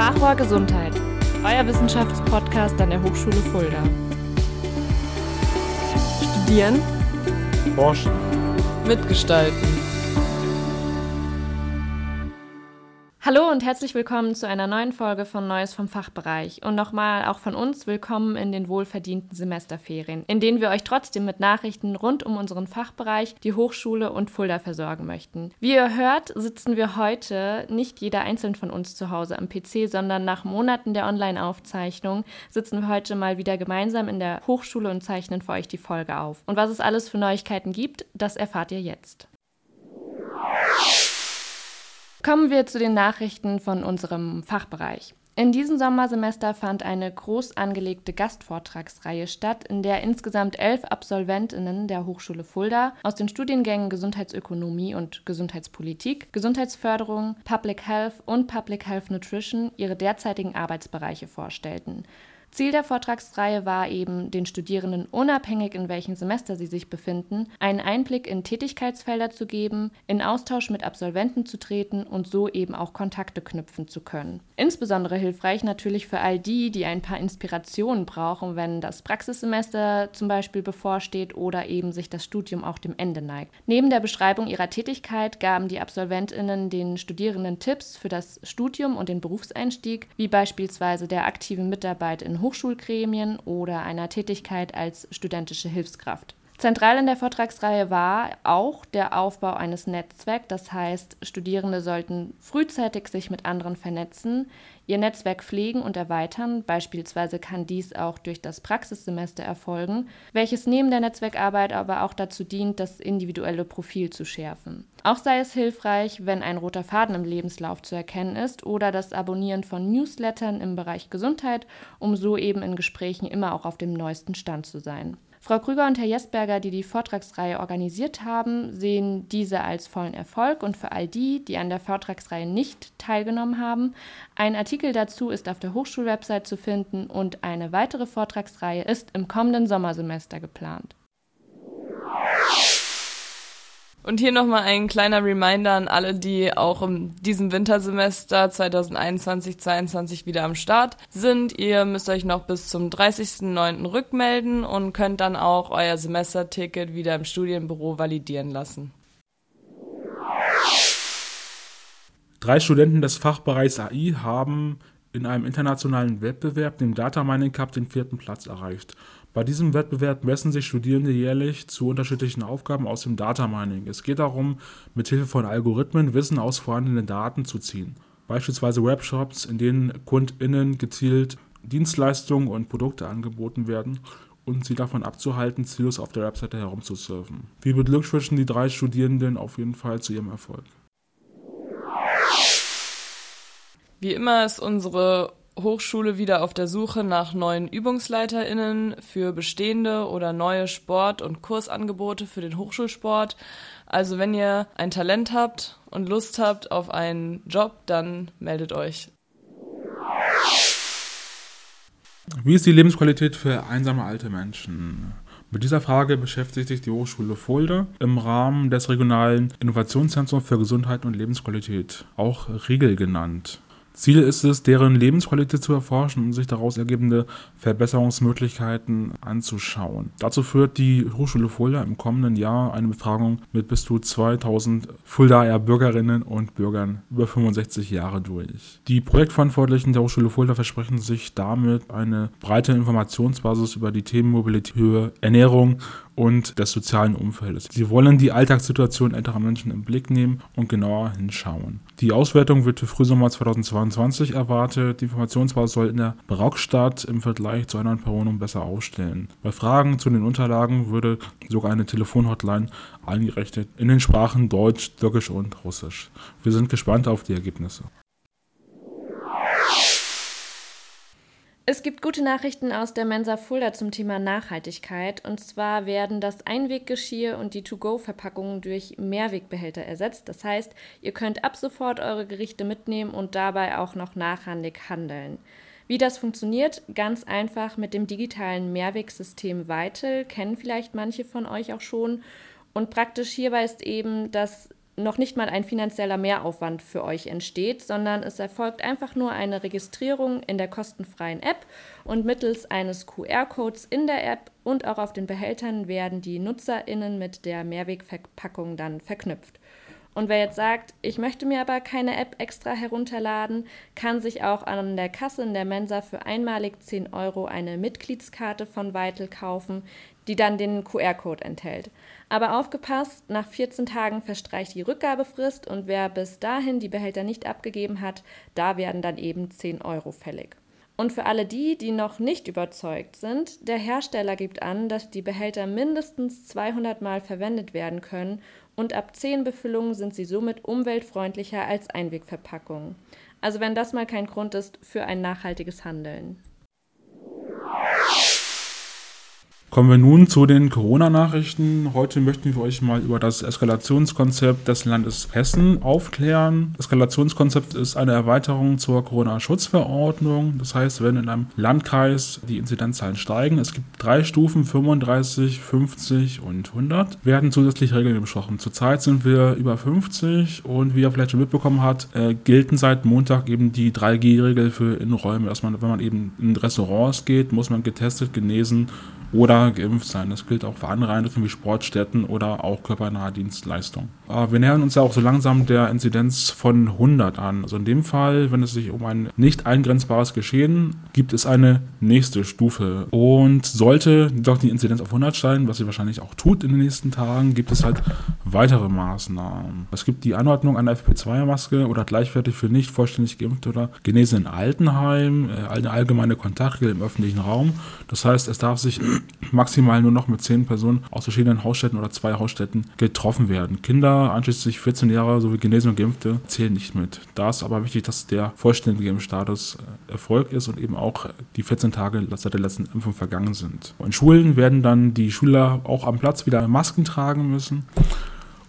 Sprachrohr Gesundheit, euer Wissenschaftspodcast an der Hochschule Fulda. Studieren, Forschen, mitgestalten. Hallo und herzlich willkommen zu einer neuen Folge von Neues vom Fachbereich und nochmal auch von uns willkommen in den wohlverdienten Semesterferien, in denen wir euch trotzdem mit Nachrichten rund um unseren Fachbereich, die Hochschule und Fulda versorgen möchten. Wie ihr hört, sitzen wir heute nicht jeder einzeln von uns zu Hause am PC, sondern nach Monaten der Online-Aufzeichnung sitzen wir heute mal wieder gemeinsam in der Hochschule und zeichnen für euch die Folge auf. Und was es alles für Neuigkeiten gibt, das erfahrt ihr jetzt. Kommen wir zu den Nachrichten von unserem Fachbereich. In diesem Sommersemester fand eine groß angelegte Gastvortragsreihe statt, in der insgesamt elf Absolventinnen der Hochschule Fulda aus den Studiengängen Gesundheitsökonomie und Gesundheitspolitik, Gesundheitsförderung, Public Health und Public Health Nutrition ihre derzeitigen Arbeitsbereiche vorstellten. Ziel der Vortragsreihe war eben, den Studierenden unabhängig in welchem Semester sie sich befinden, einen Einblick in Tätigkeitsfelder zu geben, in Austausch mit Absolventen zu treten und so eben auch Kontakte knüpfen zu können. Insbesondere hilfreich natürlich für all die, die ein paar Inspirationen brauchen, wenn das Praxissemester zum Beispiel bevorsteht oder eben sich das Studium auch dem Ende neigt. Neben der Beschreibung ihrer Tätigkeit gaben die Absolventinnen den Studierenden Tipps für das Studium und den Berufseinstieg, wie beispielsweise der aktiven Mitarbeit in Hochschulgremien oder einer Tätigkeit als studentische Hilfskraft. Zentral in der Vortragsreihe war auch der Aufbau eines Netzwerks, das heißt, Studierende sollten frühzeitig sich mit anderen vernetzen, ihr Netzwerk pflegen und erweitern. Beispielsweise kann dies auch durch das Praxissemester erfolgen, welches neben der Netzwerkarbeit aber auch dazu dient, das individuelle Profil zu schärfen. Auch sei es hilfreich, wenn ein roter Faden im Lebenslauf zu erkennen ist oder das Abonnieren von Newslettern im Bereich Gesundheit, um so eben in Gesprächen immer auch auf dem neuesten Stand zu sein. Frau Krüger und Herr Jesberger, die die Vortragsreihe organisiert haben, sehen diese als vollen Erfolg und für all die, die an der Vortragsreihe nicht teilgenommen haben, ein Artikel dazu ist auf der Hochschulwebsite zu finden und eine weitere Vortragsreihe ist im kommenden Sommersemester geplant. Und hier nochmal ein kleiner Reminder an alle, die auch in diesem Wintersemester 2021-22 wieder am Start sind. Ihr müsst euch noch bis zum 30.09. rückmelden und könnt dann auch euer Semesterticket wieder im Studienbüro validieren lassen. Drei Studenten des Fachbereichs AI haben in einem internationalen Wettbewerb, dem Data Mining Cup, den vierten Platz erreicht. Bei diesem Wettbewerb messen sich Studierende jährlich zu unterschiedlichen Aufgaben aus dem Data Mining. Es geht darum, mit Hilfe von Algorithmen Wissen aus vorhandenen Daten zu ziehen. Beispielsweise Webshops, in denen KundInnen gezielt Dienstleistungen und Produkte angeboten werden und sie davon abzuhalten, ziellos auf der Webseite herumzusurfen. Wir beglückwünschen die drei Studierenden auf jeden Fall zu ihrem Erfolg. Wie immer ist unsere Hochschule wieder auf der Suche nach neuen ÜbungsleiterInnen für bestehende oder neue Sport- und Kursangebote für den Hochschulsport. Also wenn ihr ein Talent habt und Lust habt auf einen Job, dann meldet euch. Wie ist die Lebensqualität für einsame alte Menschen? Mit dieser Frage beschäftigt sich die Hochschule Fulda im Rahmen des regionalen Innovationszentrums für Gesundheit und Lebensqualität, auch Riegel genannt. Ziel ist es, deren Lebensqualität zu erforschen und sich daraus ergebende Verbesserungsmöglichkeiten anzuschauen. Dazu führt die Hochschule Fulda im kommenden Jahr eine Befragung mit bis zu 2000 Fuldaer Bürgerinnen und Bürgern über 65 Jahre durch. Die Projektverantwortlichen der Hochschule Fulda versprechen sich damit eine breite Informationsbasis über die Themen Mobilität, Höhe, Ernährung und des sozialen Umfeldes. Sie wollen die Alltagssituation älterer Menschen im Blick nehmen und genauer hinschauen. Die Auswertung wird für Frühsommer 2022 erwartet. Die Informationsbasis soll in der Barockstadt im Vergleich zu anderen Personen besser ausstellen. Bei Fragen zu den Unterlagen würde sogar eine Telefonhotline eingerichtet in den Sprachen Deutsch, Türkisch und Russisch. Wir sind gespannt auf die Ergebnisse. Es gibt gute Nachrichten aus der Mensa Fulda zum Thema Nachhaltigkeit. Und zwar werden das Einweggeschirr und die To-Go-Verpackungen durch Mehrwegbehälter ersetzt. Das heißt, ihr könnt ab sofort eure Gerichte mitnehmen und dabei auch noch nachhaltig handeln. Wie das funktioniert, ganz einfach mit dem digitalen Mehrwegsystem Weitel, kennen vielleicht manche von euch auch schon. Und praktisch hierbei ist eben, dass noch nicht mal ein finanzieller Mehraufwand für euch entsteht, sondern es erfolgt einfach nur eine Registrierung in der kostenfreien App und mittels eines QR-Codes in der App und auch auf den Behältern werden die NutzerInnen mit der Mehrwegverpackung dann verknüpft. Und wer jetzt sagt, ich möchte mir aber keine App extra herunterladen, kann sich auch an der Kasse in der Mensa für einmalig 10 Euro eine Mitgliedskarte von Vital kaufen, die dann den QR-Code enthält. Aber aufgepasst, nach 14 Tagen verstreicht die Rückgabefrist und wer bis dahin die Behälter nicht abgegeben hat, da werden dann eben 10 Euro fällig. Und für alle die, die noch nicht überzeugt sind, der Hersteller gibt an, dass die Behälter mindestens 200 Mal verwendet werden können und ab 10 Befüllungen sind sie somit umweltfreundlicher als Einwegverpackungen. Also wenn das mal kein Grund ist für ein nachhaltiges Handeln. Kommen wir nun zu den Corona-Nachrichten. Heute möchten wir euch mal über das Eskalationskonzept des Landes Hessen aufklären. Eskalationskonzept ist eine Erweiterung zur Corona-Schutzverordnung. Das heißt, wenn in einem Landkreis die Inzidenzzahlen steigen, es gibt drei Stufen, 35, 50 und 100, werden zusätzlich Regeln besprochen. Zurzeit sind wir über 50 und wie ihr vielleicht schon mitbekommen habt, äh, gelten seit Montag eben die 3G-Regel für Innenräume, dass man, wenn man eben in Restaurants geht, muss man getestet, genesen oder geimpft sein. Das gilt auch für andere Einrichtungen wie Sportstätten oder auch körpernahe Dienstleistungen. Wir nähern uns ja auch so langsam der Inzidenz von 100 an. Also in dem Fall, wenn es sich um ein nicht eingrenzbares Geschehen, gibt es eine nächste Stufe. Und sollte doch die Inzidenz auf 100 steigen, was sie wahrscheinlich auch tut in den nächsten Tagen, gibt es halt weitere Maßnahmen. Es gibt die Anordnung einer FP2-Maske oder gleichwertig für nicht vollständig geimpft oder genesen in Altenheim, äh, eine allgemeine Kontaktregel im öffentlichen Raum. Das heißt, es darf sich maximal nur noch mit zehn Personen aus verschiedenen Hausstätten oder zwei Hausstätten getroffen werden. Kinder, einschließlich 14 Jahre sowie Genesene und Geimpfte, zählen nicht mit. Da ist aber wichtig, dass der vollständige Impfstatus äh, Erfolg ist und eben auch die 14 Tage seit der letzten Impfung vergangen sind. In Schulen werden dann die Schüler auch am Platz wieder Masken tragen müssen.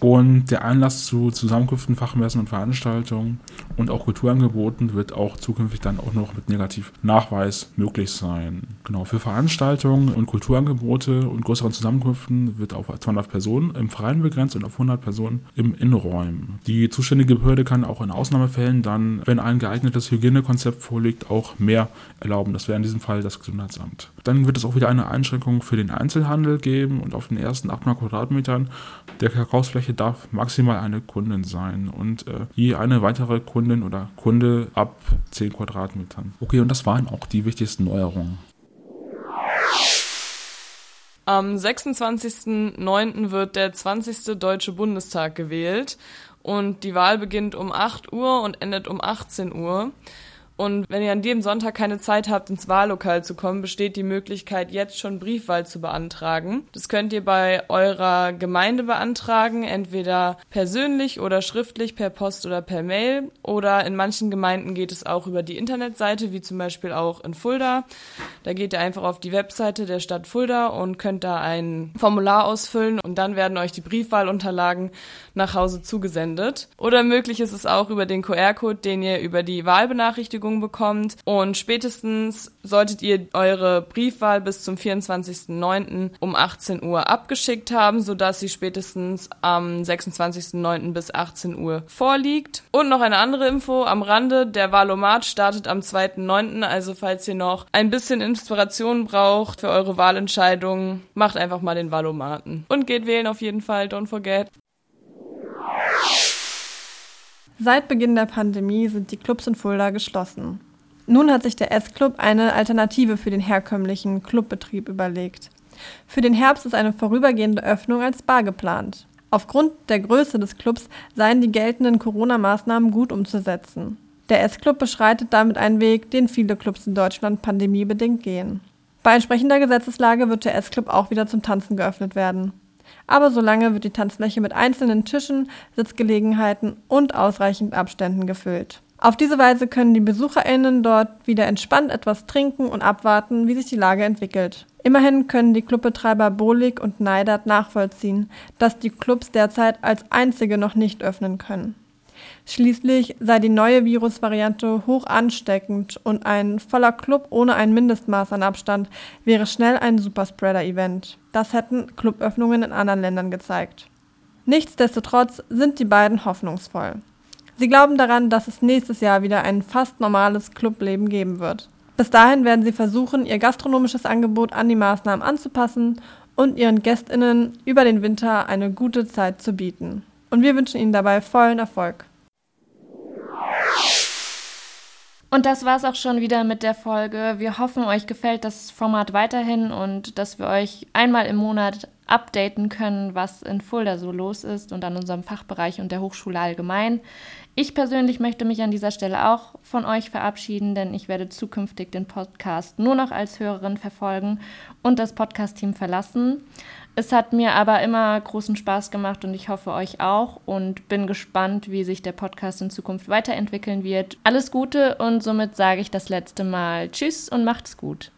Und der Einlass zu Zusammenkünften, Fachmessen und Veranstaltungen und auch Kulturangeboten wird auch zukünftig dann auch noch mit Negativnachweis möglich sein. Genau, für Veranstaltungen und Kulturangebote und größeren Zusammenkünften wird auf 200 Personen im Freien begrenzt und auf 100 Personen im Innenräumen. Die zuständige Behörde kann auch in Ausnahmefällen dann, wenn ein geeignetes Hygienekonzept vorliegt, auch mehr erlauben. Das wäre in diesem Fall das Gesundheitsamt. Dann wird es auch wieder eine Einschränkung für den Einzelhandel geben und auf den ersten 800 Quadratmetern der Kakaosfläche darf maximal eine Kundin sein und äh, je eine weitere Kundin oder Kunde ab 10 Quadratmetern. Okay, und das waren auch die wichtigsten Neuerungen. Am 26.09. wird der 20. Deutsche Bundestag gewählt und die Wahl beginnt um 8 Uhr und endet um 18 Uhr. Und wenn ihr an dem Sonntag keine Zeit habt, ins Wahllokal zu kommen, besteht die Möglichkeit, jetzt schon Briefwahl zu beantragen. Das könnt ihr bei eurer Gemeinde beantragen, entweder persönlich oder schriftlich per Post oder per Mail. Oder in manchen Gemeinden geht es auch über die Internetseite, wie zum Beispiel auch in Fulda. Da geht ihr einfach auf die Webseite der Stadt Fulda und könnt da ein Formular ausfüllen und dann werden euch die Briefwahlunterlagen nach Hause zugesendet. Oder möglich ist es auch über den QR-Code, den ihr über die Wahlbenachrichtigung Benachrichtigung bekommt. Und spätestens solltet ihr eure Briefwahl bis zum 24.09. um 18 Uhr abgeschickt haben, sodass sie spätestens am 26.09. bis 18 Uhr vorliegt. Und noch eine andere Info am Rande, der Wahlomat startet am 2.09. Also falls ihr noch ein bisschen Inspiration braucht für eure Wahlentscheidungen, macht einfach mal den Wahlomaten. Und geht wählen auf jeden Fall, don't forget. Seit Beginn der Pandemie sind die Clubs in Fulda geschlossen. Nun hat sich der S-Club eine Alternative für den herkömmlichen Clubbetrieb überlegt. Für den Herbst ist eine vorübergehende Öffnung als Bar geplant. Aufgrund der Größe des Clubs seien die geltenden Corona-Maßnahmen gut umzusetzen. Der S-Club beschreitet damit einen Weg, den viele Clubs in Deutschland pandemiebedingt gehen. Bei entsprechender Gesetzeslage wird der S-Club auch wieder zum Tanzen geöffnet werden aber solange wird die Tanzfläche mit einzelnen Tischen, Sitzgelegenheiten und ausreichend Abständen gefüllt. Auf diese Weise können die BesucherInnen dort wieder entspannt etwas trinken und abwarten, wie sich die Lage entwickelt. Immerhin können die Clubbetreiber Bolig und Neidert nachvollziehen, dass die Clubs derzeit als einzige noch nicht öffnen können. Schließlich sei die neue Virusvariante hoch ansteckend und ein voller Club ohne ein Mindestmaß an Abstand wäre schnell ein Superspreader-Event. Das hätten Cluböffnungen in anderen Ländern gezeigt. Nichtsdestotrotz sind die beiden hoffnungsvoll. Sie glauben daran, dass es nächstes Jahr wieder ein fast normales Clubleben geben wird. Bis dahin werden sie versuchen, ihr gastronomisches Angebot an die Maßnahmen anzupassen und ihren Gästinnen über den Winter eine gute Zeit zu bieten. Und wir wünschen ihnen dabei vollen Erfolg. Und das war's auch schon wieder mit der Folge. Wir hoffen, euch gefällt das Format weiterhin und dass wir euch einmal im Monat updaten können, was in Fulda so los ist und an unserem Fachbereich und der Hochschule allgemein. Ich persönlich möchte mich an dieser Stelle auch von euch verabschieden, denn ich werde zukünftig den Podcast nur noch als Hörerin verfolgen und das Podcast-Team verlassen. Es hat mir aber immer großen Spaß gemacht und ich hoffe euch auch und bin gespannt, wie sich der Podcast in Zukunft weiterentwickeln wird. Alles Gute und somit sage ich das letzte Mal Tschüss und macht's gut.